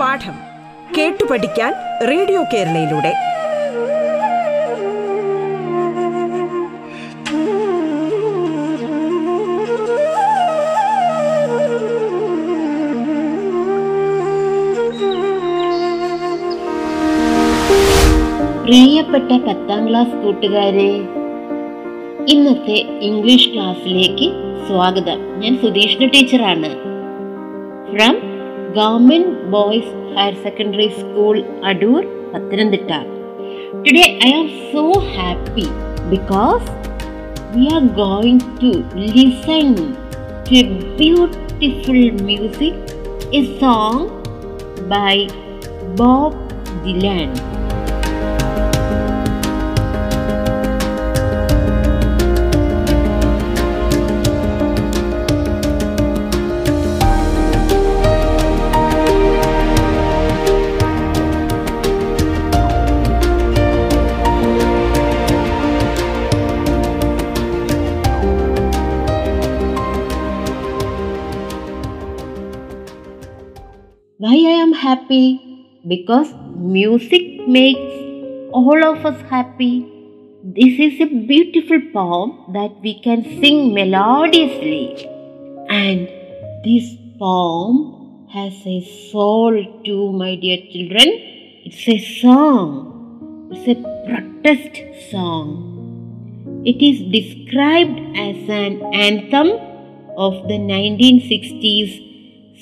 പാഠം കേട്ടു പഠിക്കാൻ റേഡിയോ കേരളയിലൂടെ. പ്രിയപ്പെട്ട പത്താം ക്ലാസ് കൂട്ടുകാരെ ഇന്നത്തെ ഇംഗ്ലീഷ് ക്ലാസ്സിലേക്ക് സ്വാഗതം. ഞാൻ സുധീഷ്ണ ടീച്ചറാണ്. From government boys higher secondary school Adoor Pathanamthitta. Today I am so happy because we are going to listen to beautiful music a song by Bob Dylan Why I am happy? Because music makes all of us happy. This is a beautiful poem that we can sing melodiously. And this poem has a soul too, my dear children. It's a song. It's a protest song. It is described as an anthem of the 1960s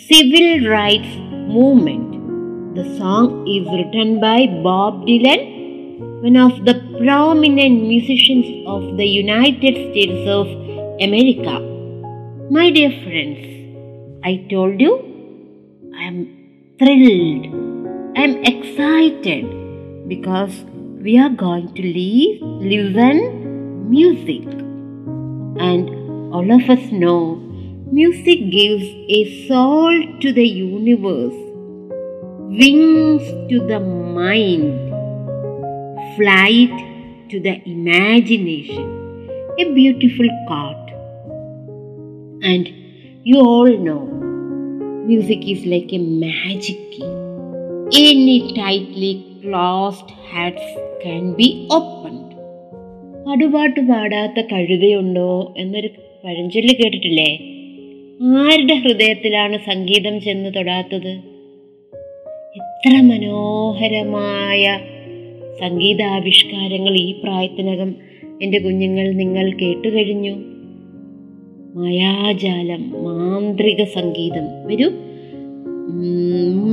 civil rights movement. The song is written by Bob Dylan, one of the prominent musicians of the United States of America. My dear friends, I told you I am thrilled, I am excited because we are going to leave, listen music. And all of us know music gives a soul to the universe, wings to the mind, flight to the imagination. A beautiful chord. And you all know music is like a magic key. Any tightly closed hats can be opened. പടുപാട്ട് പാടാത്ത കഴുതയുണ്ടോ എന്നൊരു പഴഞ്ചൊല്ല് കേട്ടിട്ടില്ലേ ആരുടെ ഹൃദയത്തിലാണ് സംഗീതം ചെന്ന് തൊടാത്തത്? എത്ര മനോഹരമായ സംഗീതാവിഷ്കാരങ്ങൾ ഈ പ്രായത്തിനകം എന്റെ കുഞ്ഞുങ്ങൾ നിങ്ങൾ കേട്ടുകഴിഞ്ഞു. മായാജാലം മാന്ത്രിക സംഗീതം. വരൂ.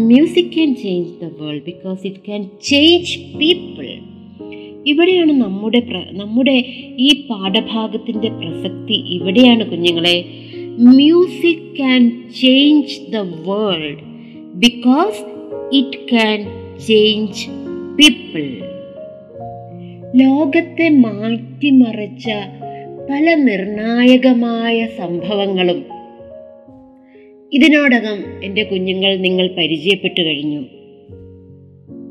Music can change the world because it can change people ഇവിടെയാണ് നമ്മുടെ നമ്മുടെ ഈ പാഠഭാഗത്തിന്റെ പ്രസക്തി. ഇവിടെയാണ് കുഞ്ഞുങ്ങളെ music can change the world because it can change people. ലോകത്തെ മാറ്റിമറിച്ച പല നിർണായകമായ സംഭവങ്ങളും ഇതിനോടകം എന്റെ കുഞ്ഞുങ്ങൾ നിങ്ങൾ പരിചയപ്പെട്ടു കഴിഞ്ഞു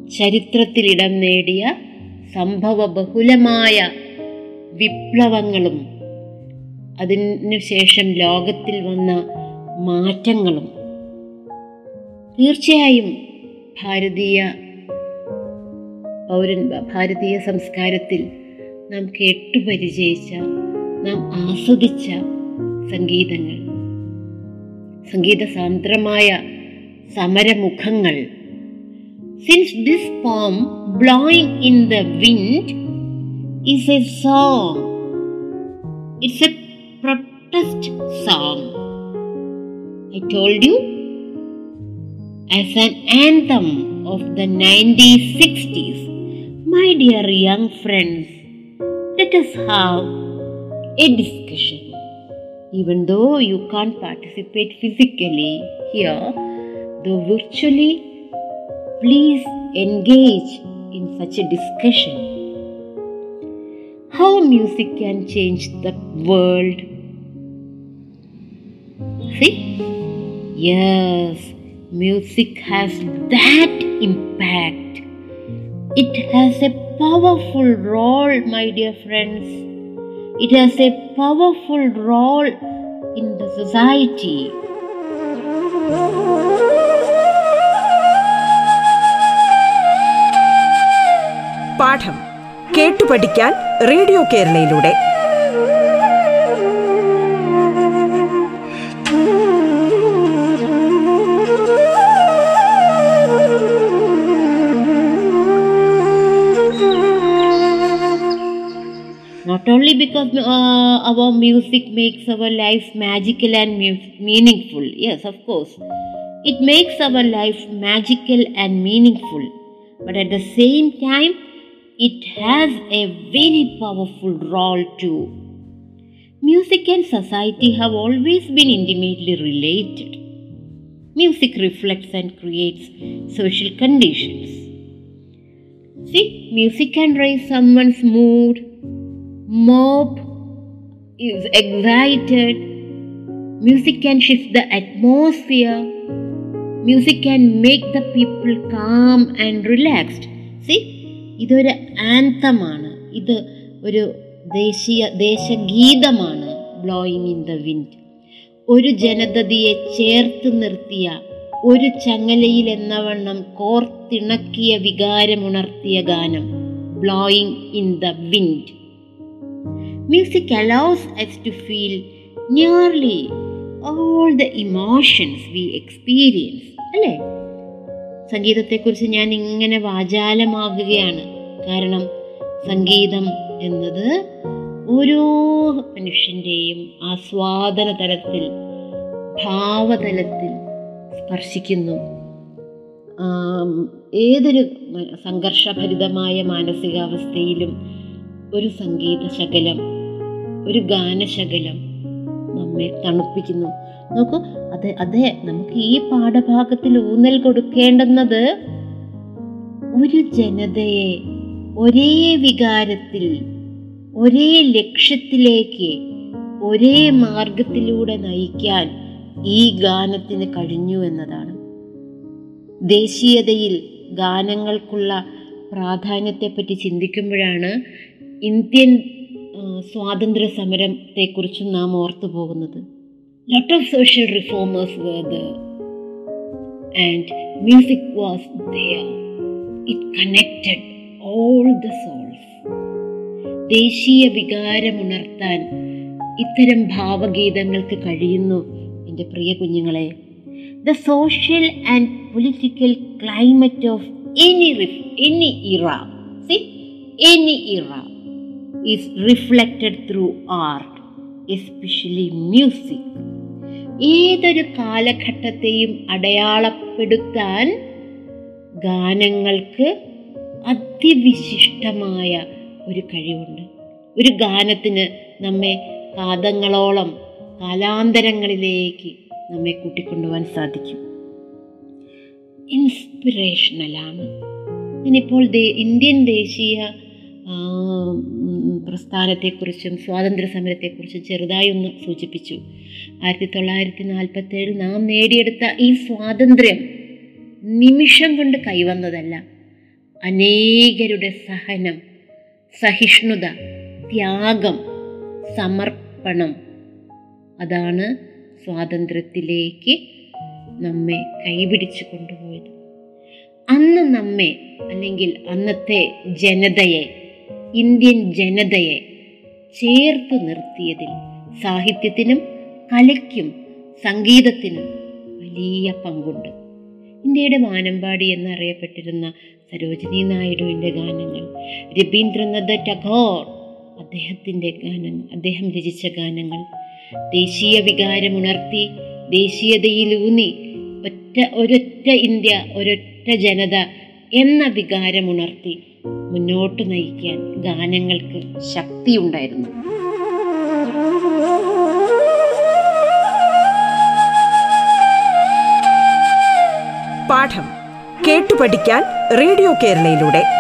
ചരിത്രത്തിൽ ഇടം നേടിയ സംഭവ ബഹുലമായ വിപ്ലവങ്ങളും അതിനുശേഷം ലോകത്തിൽ വന്ന മാറ്റങ്ങളും തീർച്ചയായും ഭാരതീയ പൗരൻ ഭാരതീയ സംസ്കാരത്തിൽ നാം കേട്ടുപരിചയിച്ച നാം ആസ്വദിച്ച സംഗീതങ്ങൾ. സംഗീത സാന്ദ്രമായ സമരമുഖങ്ങൾ. Since this form blowing in the wind is a song it's a protest song. I told you as an anthem of the 1960s. My dear young friends, let us have a discussion. Even though you can't participate physically here, though virtually, please engage in such a discussion how music can change the world. See? Yes, music has that impact. It has a powerful role, my dear friends. it has a powerful role in the society. പാഠം കേട്ടു പഠിക്കാൻ radio കേരളയിലൂടെ Not only because uh, our music makes our lives magical and meaningful, yes, of course, it makes our life magical and meaningful, but at the same time, it has a very powerful role too. Music and society have always been intimately related. Music reflects and creates social conditions. See, music can raise someone's mood, mob is excited, music can shift the atmosphere, music can make the people calm and relaxed. See, ഇതൊരു ആന്തമാണ് ഇത് ഒരു ദേശീയ ദേശഗീതമാണ് blowing in the wind ഒരു ജനതയെ ചേർത്ത് നിർത്തിയ ഒരു ചങ്ങലയിൽ എന്നവണ്ണം കോർത്തിണക്കിയ വികാരമുണർത്തിയ ഗാനം blowing in the wind music allows us to feel nearly all the emotions we experience അല്ലേ? സംഗീതത്തെക്കുറിച്ച് ഞാൻ ഇങ്ങനെ വാചാലമാകുകയാണ്. കാരണം സംഗീതം എന്നത് ഓരോ മനുഷ്യന്റെയും ആസ്വാദന തലത്തിൽ ഭാവതലത്തിൽ സ്പർശിക്കുന്നു. ഏതൊരു സംഘർഷഭരിതമായ മാനസികാവസ്ഥയിലും ഒരു സംഗീത ശകലം ഒരു ഗാനശകലം നമ്മെ തണുപ്പിക്കുന്നു. നോക്കൂ അതെ അതെ നമുക്ക് ഈ പാഠഭാഗത്തിൽ ഊന്നൽ കൊടുക്കേണ്ടുന്നത് ഒരു ജനതയെ ഒരേ വികാരത്തിൽ ഒരേ ലക്ഷ്യത്തിലേക്ക് ഒരേ മാർഗത്തിലൂടെ നയിക്കാൻ ഈ ഗാനത്തിന് കഴിഞ്ഞു എന്നതാണ്. ദേശീയതയിൽ ഗാനങ്ങൾക്കുള്ള പ്രാധാന്യത്തെപ്പറ്റി ചിന്തിക്കുമ്പോഴാണ് ഇന്ത്യൻ സ്വാതന്ത്ര്യ സമരത്തെക്കുറിച്ചും നാം ഓർത്തു പോകുന്നത്. Lot of social reformers were there and music was there. ദേശീയ വികാരമുണർത്താൻ ഇത്തരം ഭാവഗീതങ്ങൾക്ക് കഴിയുന്നു എന്റെ പ്രിയ കുഞ്ഞുങ്ങളെ. The social and political climate of any riff any era see any era is reflected through art, especially music. ഏതൊരു കാലഘട്ടത്തെയും അടയാളപ്പെടുത്താൻ ഗാനങ്ങൾക്ക് അതിവിശിഷ്ടമായ ഒരു കഴിവുണ്ട്. ഒരു ഗാനത്തിന് നമ്മെ കാതങ്ങളോളം കാലാന്തരങ്ങളിലേക്ക് നമ്മെ കൂട്ടിക്കൊണ്ടുപോകാൻ സാധിക്കും. ഇൻസ്പിറേഷണലാണ് ഞാനിപ്പോൾ ദേ ഇന്ത്യൻ ദേശീയ പ്രസ്ഥാനത്തെക്കുറിച്ചും സ്വാതന്ത്ര്യ സമരത്തെക്കുറിച്ചും ചെറുതായി ഒന്ന് സൂചിപ്പിച്ചു. ആയിരത്തി തൊള്ളായിരത്തി നാൽപ്പത്തേഴിൽ നാം നേടിയെടുത്ത ഈ സ്വാതന്ത്ര്യം നിമിഷം കൊണ്ട് കൈവന്നതല്ല. അനേകരുടെ സഹനം സഹിഷ്ണുത ത്യാഗം സമർപ്പണം അതാണ് സ്വാതന്ത്ര്യത്തിലേക്ക് നമ്മെ കൈപിടിച്ചു കൊണ്ടുപോയത്. അന്ന് നമ്മെ അല്ലെങ്കിൽ അന്നത്തെ ജനതയെ ഇന്ത്യൻ ജനതയെ ചേർത്തു നിർത്തിയതിൽ സാഹിത്യത്തിനും കലയ്ക്കും സംഗീതത്തിനും വലിയ പങ്കുണ്ട്. ഇന്ത്യയുടെ വാനമ്പാടി എന്നറിയപ്പെട്ടിരുന്ന സരോജിനി നായിഡുവിന്റെ ഗാനങ്ങൾ രവീന്ദ്രനാഥ് ടാഗോർ അദ്ദേഹത്തിന്റെ ഗാനങ്ങൾ അദ്ദേഹം രചിച്ച ഗാനങ്ങൾ ദേശീയ വികാരമുണർത്തി ദേശീയതയിലൂന്നി ഒറ്റ ഒരൊറ്റ ഇന്ത്യ ഒരൊറ്റ ജനത എന്ന വികാരമുണർത്തി മുന്നോട്ട് നയിക്കാൻ ഗാനങ്ങൾക്ക് ശക്തിയുണ്ടായിരുന്നു. പാഠം കേട്ടു പഠിക്കാൻ റേഡിയോ കേരളയിലൂടെ.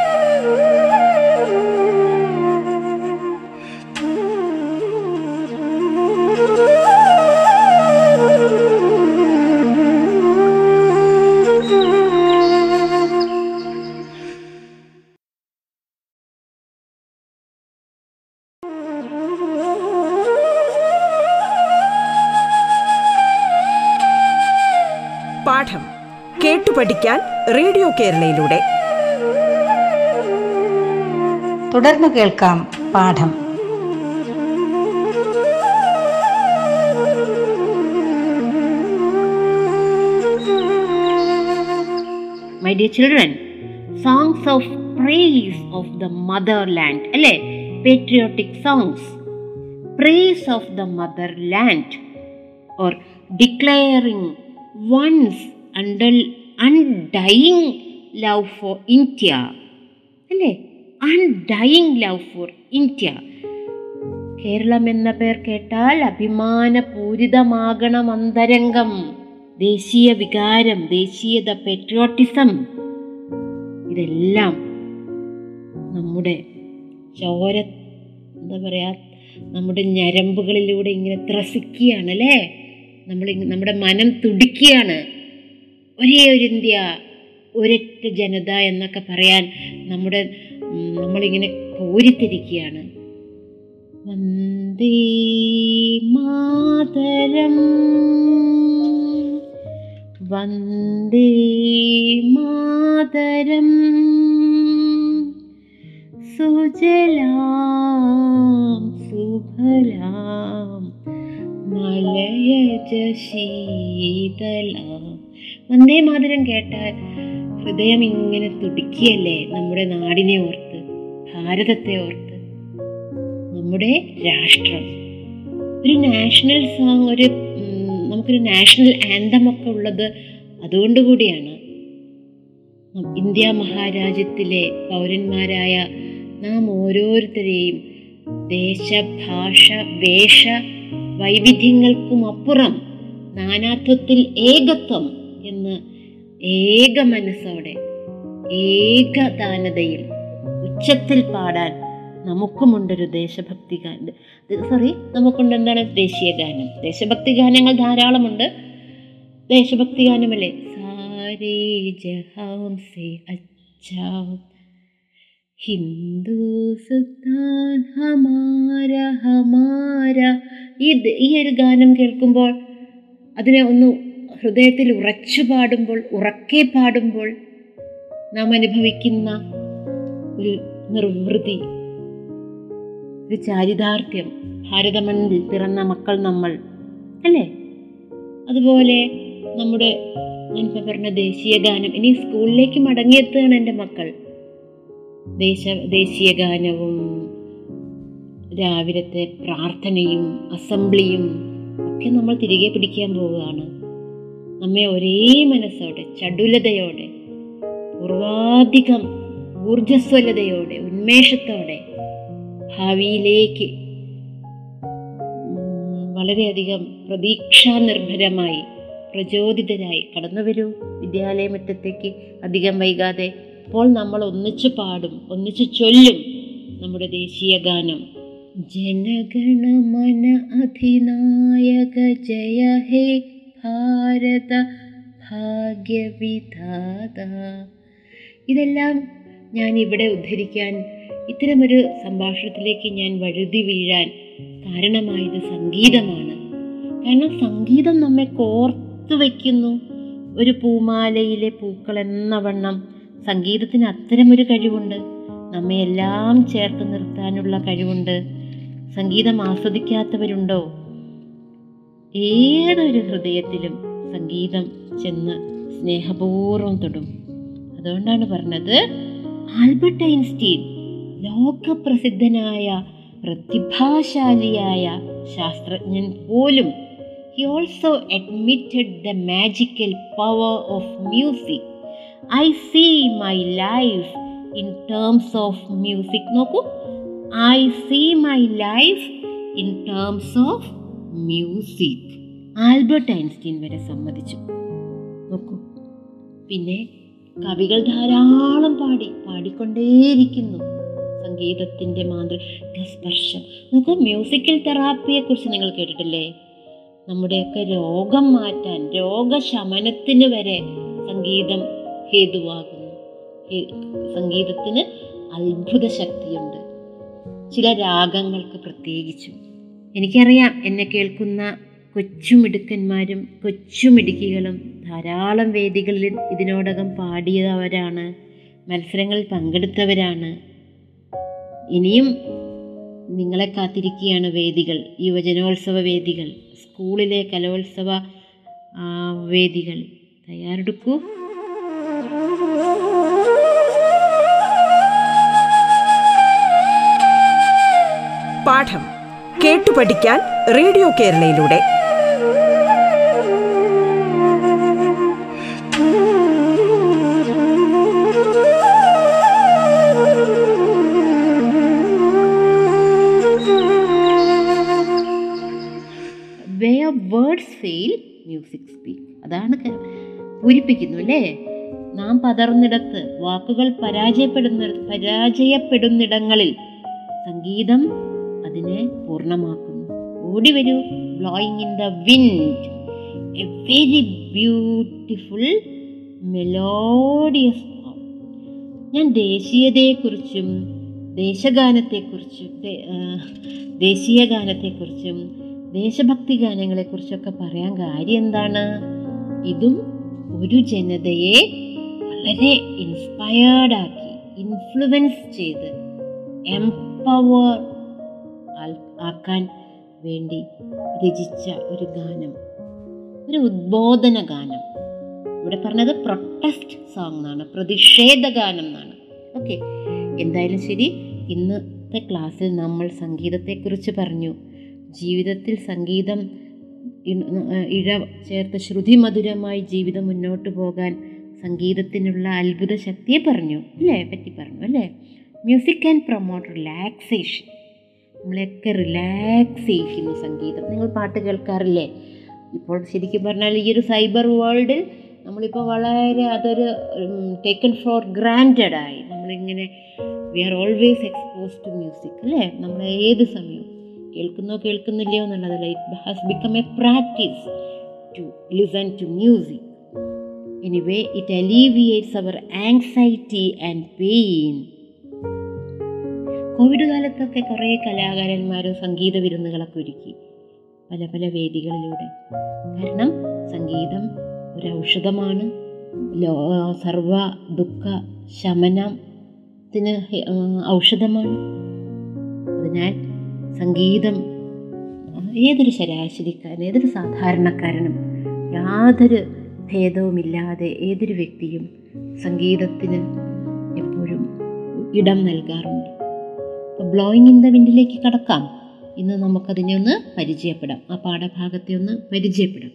കേരളയിലൂടെ. തുടർന്ന് കേൾക്കാം പാഠം. My dear children songs of praise of the motherland അല്ലേ? Patriotic songs praise of the motherland or declaring one's under undying love for India അല്ലേ? Undying love for India Keralam എന്ന പേർ കേട്ടാൽ അഭിമാനപൂരിതമാകണം അന്തരംഗം. ദേശീയ വികാരം ദേശീയത പെട്രിയോട്ടിസം ഇതെല്ലാം നമ്മുടെ ചോര എന്താ പറയുക നമ്മുടെ ഞരമ്പുകളിലൂടെ ഇങ്ങനെ ത്രസിക്കുകയാണ് അല്ലേ? നമ്മൾ നമ്മുടെ മനം തുടിക്കുകയാണ്. ഒരേ ഒരു ഇന്ത്യ ഒരൊറ്റ ജനത എന്നൊക്കെ പറയാൻ നമ്മുടെ നമ്മളിങ്ങനെ കോരിത്തിരിക്കുകയാണ്. വന്ദേ മാതരം. വന്ദേ മാതരം. സുജലാം സുഫലാം മലയജ ശീതലാം. വന്ദേ മാതരം കേട്ടാൽ ഹൃദയം ഇങ്ങനെ തുടിക്കുകയല്ലേ നമ്മുടെ നാടിനെ ഓർത്ത് ഭാരതത്തെ ഓർത്ത്? നമ്മുടെ രാഷ്ട്രം. ഒരു നാഷണൽ സോങ് ഒരു നമുക്കൊരു നാഷണൽ ആന്തം ഒക്കെ ഉള്ളത് അതുകൊണ്ട് കൂടിയാണ്. ഇന്ത്യ മഹാരാജ്യത്തിലെ പൗരന്മാരായ നാം ഓരോരുത്തരെയും ദേശ ഭാഷ വേഷ വൈവിധ്യങ്ങൾക്കും അപ്പുറം നാനാത്വത്തിൽ ഏകത്വം എന്ന് ഏക മനസ്സോടെ ഏകദാനതയിൽ ഉച്ചത്തിൽ പാടാൻ നമുക്കുമുണ്ടൊരു ദേശഭക്തി ഗാനം സോറി നമുക്കുണ്ട് എന്താണ് ദേശീയ ഗാനം? ദേശഭക്തി ഗാനങ്ങൾ ധാരാളമുണ്ട്. ദേശഭക്തി ഗാനമല്ലേ? സാരേ ജഹാം സേ അച്ഛാ. ഈ ഈ ഒരു ഗാനം കേൾക്കുമ്പോൾ അതിനെ ഒന്ന് ഹൃദയത്തിൽ ഉറച്ചു പാടുമ്പോൾ ഉറക്കെ പാടുമ്പോൾ നാം അനുഭവിക്കുന്ന ഒരു നിർവൃതി ഒരു ചാരിതാർത്ഥ്യം. ഭാരതമണ്ണിൽ പിറന്ന മക്കൾ നമ്മൾ അല്ലേ? അതുപോലെ നമ്മുടെ ഞാനിപ്പോൾ പറഞ്ഞ ദേശീയ ഗാനം ഇനി സ്കൂളിലേക്ക് മടങ്ങിയെത്തുകയാണ് എന്റെ മക്കൾ. ദേശ ദേശീയ ഗാനവും രാവിലത്തെ പ്രാർത്ഥനയും അസംബ്ലിയും ഒക്കെ നമ്മൾ തിരികെ പിടിക്കാൻ പോവുകയാണ്. നമ്മെ ഒരേ മനസ്സോടെ ചടുലതയോടെ പൂർവാധികം ഊർജസ്വലതയോടെ ഉന്മേഷത്തോടെ ഭാവിയിലേക്ക് വളരെയധികം പ്രതീക്ഷാനിർഭരമായി പ്രചോദിതരായി കടന്നു വരൂ. വിദ്യാലയമറ്റത്തേക്ക് അധികം വൈകാതെ അപ്പോൾ നമ്മൾ ഒന്നിച്ച് പാടും ഒന്നിച്ച് ചൊല്ലും നമ്മുടെ ദേശീയ ഗാനം. ജനഗണമന അധിനായക ജയ ഹേ ഭാരത ഭാഗ്യവിധാത. ഇതെല്ലാം ഞാൻ ഇവിടെ ഉദ്ധരിക്കാൻ ഇത്തരമൊരു സംഭാഷണത്തിലേക്ക് ഞാൻ വഴുതി വീഴാൻ കാരണമായത് സംഗീതമാണ്. കാരണം സംഗീതം നമ്മെ കോർത്തു വയ്ക്കുന്നു. ഒരു പൂമാലയിലെ പൂക്കൾ എന്ന വണ്ണം സംഗീതത്തിന് അത്തരമൊരു കഴിവുണ്ട്. നമ്മെ എല്ലാം ചേർത്ത് നിർത്താനുള്ള കഴിവുണ്ട്. സംഗീതം ആസ്വദിക്കാത്തവരുണ്ടോ? ഏതൊരു ഹൃദയത്തിലും സംഗീതം ചെന്ന് സ്നേഹപൂർവം തൊടും. അതുകൊണ്ടാണ് പറഞ്ഞത് ആൽബർട്ട് ഐൻസ്റ്റീൻ ലോകപ്രസിദ്ധനായ പ്രതിഭാശാലിയായ ശാസ്ത്രജ്ഞൻ പോലും he also admitted the magical power of music I see my life in terms of music നോക്കൂ. I see my life in terms of music. Albert Einstein വരെ സമ്മതിച്ചു നോക്കൂ. പിന്നെ കവികൾ ധാരാളം പാടി പാടിക്കൊണ്ടേയിരിക്കുന്നു. സംഗീതത്തിന്റെ മാന്ത്രിക സ്പർശം. നോക്കൂ മ്യൂസിക്കൽ തെറാപ്പിയെ കുറിച്ച് നിങ്ങൾ കേട്ടിട്ടില്ലേ? നമ്മുടെയൊക്കെ രോഗം മാറ്റാൻ രോഗശമനത്തിന് വരെ സംഗീതം ഹേതുവാകുന്നു. സംഗീതത്തിന് അത്ഭുത ശക്തിയുണ്ട് ചില രാഗങ്ങൾക്ക് പ്രത്യേകിച്ചും. എനിക്കറിയാം എന്നെ കേൾക്കുന്ന കൊച്ചുമിടുക്കന്മാരും കൊച്ചുമിടുക്കികളും ധാരാളം വേദികളിൽ ഇതിനോടകം പാടിയവരാണ് മത്സരങ്ങളിൽ പങ്കെടുത്തവരാണ്. ഇനിയും നിങ്ങളെ കാത്തിരിക്കുകയാണ് വേദികൾ യുവജനോത്സവ വേദികൾ സ്കൂളിലെ കലോത്സവ വേദികൾ. തയ്യാറെടുക്കൂ. പാഠം. കേട്ടു പഠിക്കാൻ റേഡിയോ കേരളയിലൂടെ. വേർഡ്സ് ഫെയിൽ മ്യൂസിക് അതാണ് പൂരിപ്പിക്കുന്നു അല്ലേ? നാം പതർന്നിടത്ത് വാക്കുകൾ പരാജയപ്പെടുന്ന പരാജയപ്പെടുന്നിടങ്ങളിൽ സംഗീതം അതിനെ പൂർണമാക്കുന്നു. ഓടി വരൂ. Blowing in the wind a very beautiful melodious ഞാൻ ദേശീയതയെക്കുറിച്ചും ദേശഗാനത്തെക്കുറിച്ചും ദേശീയ ഗാനത്തെക്കുറിച്ചും ദേശഭക്തി ഗാനങ്ങളെക്കുറിച്ചൊക്കെ പറയാൻ കാര്യം എന്താണ്? ഇതും ഒരു ജനതയെ വളരെ ഇൻസ്പയർഡ് ആക്കി ഇൻഫ്ലുവൻസ് ചെയ്ത് എംപവർ ആക്കാൻ വേണ്ടി രചിച്ച ഒരു ഗാനം. ഒരു ഉദ്ബോധന ഗാനം. ഇവിടെ പറഞ്ഞത് പ്രൊട്ടസ്റ്റ് സോങ് എന്നാണ് പ്രതിഷേധ ഗാനം എന്നാണ്. ഓക്കെ എന്തായാലും ശരി ഇന്നത്തെ ക്ലാസ്സിൽ നമ്മൾ സംഗീതത്തെക്കുറിച്ച് പറഞ്ഞു. ജീവിതത്തിൽ സംഗീതം ഇഴ ചേർത്ത് ശ്രുതിമധുരമായി ജീവിതം മുന്നോട്ട് പോകാൻ സംഗീതത്തിനുള്ള അത്ഭുത ശക്തിയെ പറഞ്ഞു. അല്ലേ? പറ്റി പറഞ്ഞു അല്ലേ? മ്യൂസിക് ക്യാൻ പ്രൊമോട്ട് റിലാക്സേഷൻ നമ്മളെയൊക്കെ റിലാക്സ് ചെയ്യിക്കുന്നു സംഗീതം. നിങ്ങൾ പാട്ട് കേൾക്കാറില്ലേ? ഇപ്പോൾ ശരിക്കും പറഞ്ഞാൽ ഈ ഒരു സൈബർ വേൾഡിൽ നമ്മളിപ്പോൾ വളരെ അതൊരു ടേക്കൺ ഫോർ ഗ്രാന്റഡ് ആയി. നമ്മളിങ്ങനെ we are always expose to music അല്ലേ? നമ്മൾ ഏത് സമയവും കേൾക്കുന്നോ കേൾക്കുന്നില്ലയോ എന്നുള്ളതല്ല. It has become a practice to listen to music anyway it alleviates our anxiety and pain Covid കാലത്തൊക്കെ കുറേ കലാകാരന്മാരും സംഗീത വിരുന്നുകളൊക്കെ ഒരുക്കി. പല പല വേദികളിലൂടെ. കാരണം സംഗീതം ഒരു ഔഷധമാണ് ലോ സർവ ദുഃഖ ശമനത്തിന് ഔഷധമാണ്. അതിനാൽ സംഗീതം ഏതൊരു ശരാശരിക്കാരൻ ഏതൊരു സാധാരണക്കാരനും യാതൊരു ഭേദവുമില്ലാതെ ഏതൊരു വ്യക്തിയും സംഗീതത്തിന് എപ്പോഴും ഇടം നൽകാറുണ്ട്. ബ്ലോയിങ് ഇൻ ദ വിൻഡിലേക്ക് കടക്കാം. ഇന്ന് നമുക്കതിനെ ഒന്ന് പരിചയപ്പെടാം. ആ പാഠഭാഗത്തെ ഒന്ന് പരിചയപ്പെടാം.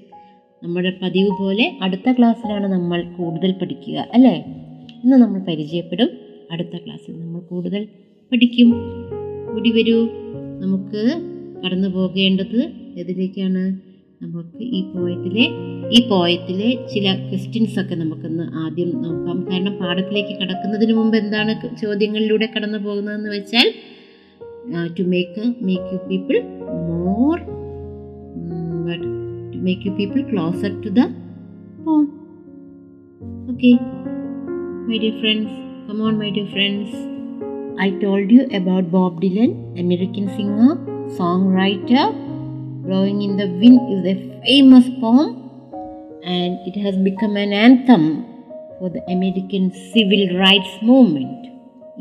നമ്മുടെ പതിവ് പോലെ അടുത്ത ക്ലാസ്സിലാണ് നമ്മൾ കൂടുതൽ പഠിക്കുക അല്ലേ? ഇന്ന് നമ്മൾ പരിചയപ്പെടും അടുത്ത ക്ലാസ്സിൽ നമ്മൾ കൂടുതൽ പഠിക്കും. കൂടി വരൂ. നമുക്ക് കടന്നു പോകേണ്ടത് എതിലേക്കാണ് നമുക്ക് ഈ പോയത്തിലെ ഈ പോയത്തിലെ ചില ക്വസ്റ്റ്യൻസ് ഒക്കെ നമുക്കൊന്ന് ആദ്യം നോക്കാം. കാരണം പാഠത്തിലേക്ക് കടക്കുന്നതിന് മുമ്പ് എന്താണ് ചോദ്യങ്ങളിലൂടെ കടന്നു പോകുന്നതെന്ന് വെച്ചാൽ uh, to make uh, make you people more mm, um, but to make you people closer to the home okay. My dear friends come on my dear friends. I told you about bob dylan american singer songwriter blowing in the wind is a famous poem and it has become an anthem for the american civil rights movement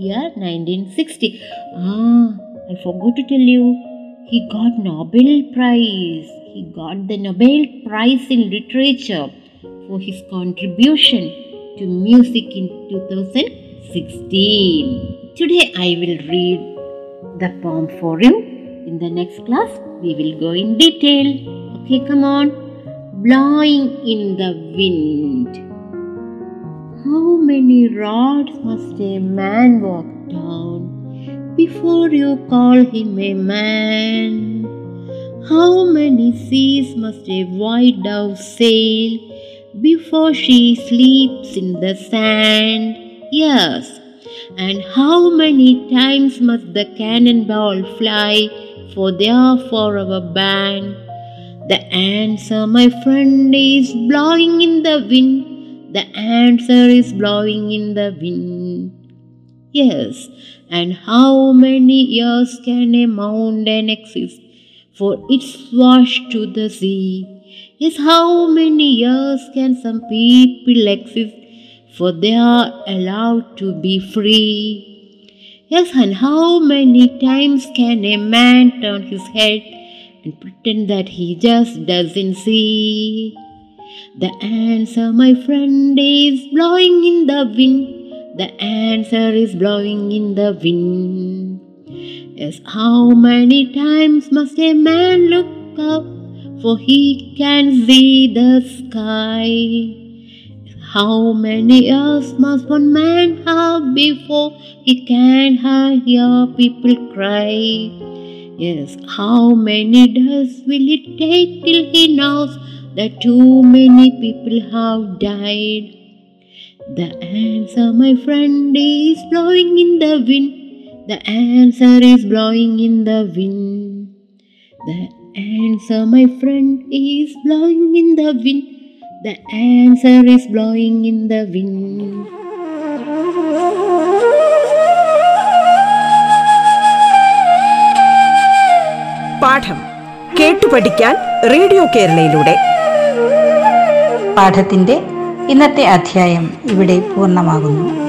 year 1960 ah I forgot to tell you, he got Nobel Prize. He got the Nobel Prize in Literature for his contribution to music in 2016. Today I will read the poem for you. In the next class, we will go in detail. Okay, come on. Blowing in the wind. How many rods must a man walk down before you call him a man? How many seas must a white dove sail before she sleeps in the sand? Yes. And how many times must the cannonball fly for their forever band? The answer, my friend, is blowing in the wind. The answer is blowing in the wind. Yes, and how many years can a mountain exist for its wash to the sea? Yes, how many years can some people exist? For they are allowed to be free. Yes, and how many times can a man turn his head and pretend that he just doesn't see? The answer, my friend, is blowing in the wind. The answer is blowing in the wind. Yes, how many times must a man look up for he can see the sky? How many years must one man have before he can hear people cry? Yes, how many days will it take till he knows that too many people have died? The answer, my friend, is blowing in the wind. The answer is blowing in the wind. The answer, my friend, is blowing in the wind. The answer is blowing in the wind. പാഠം കേട്ടു പഠിക്കാൻ radio കേരളയിലൂടെ പാഠത്തിന്റെ ഇന്നത്തെ അധ്യായം ഇവിടെ പൂർണമാകുന്നു.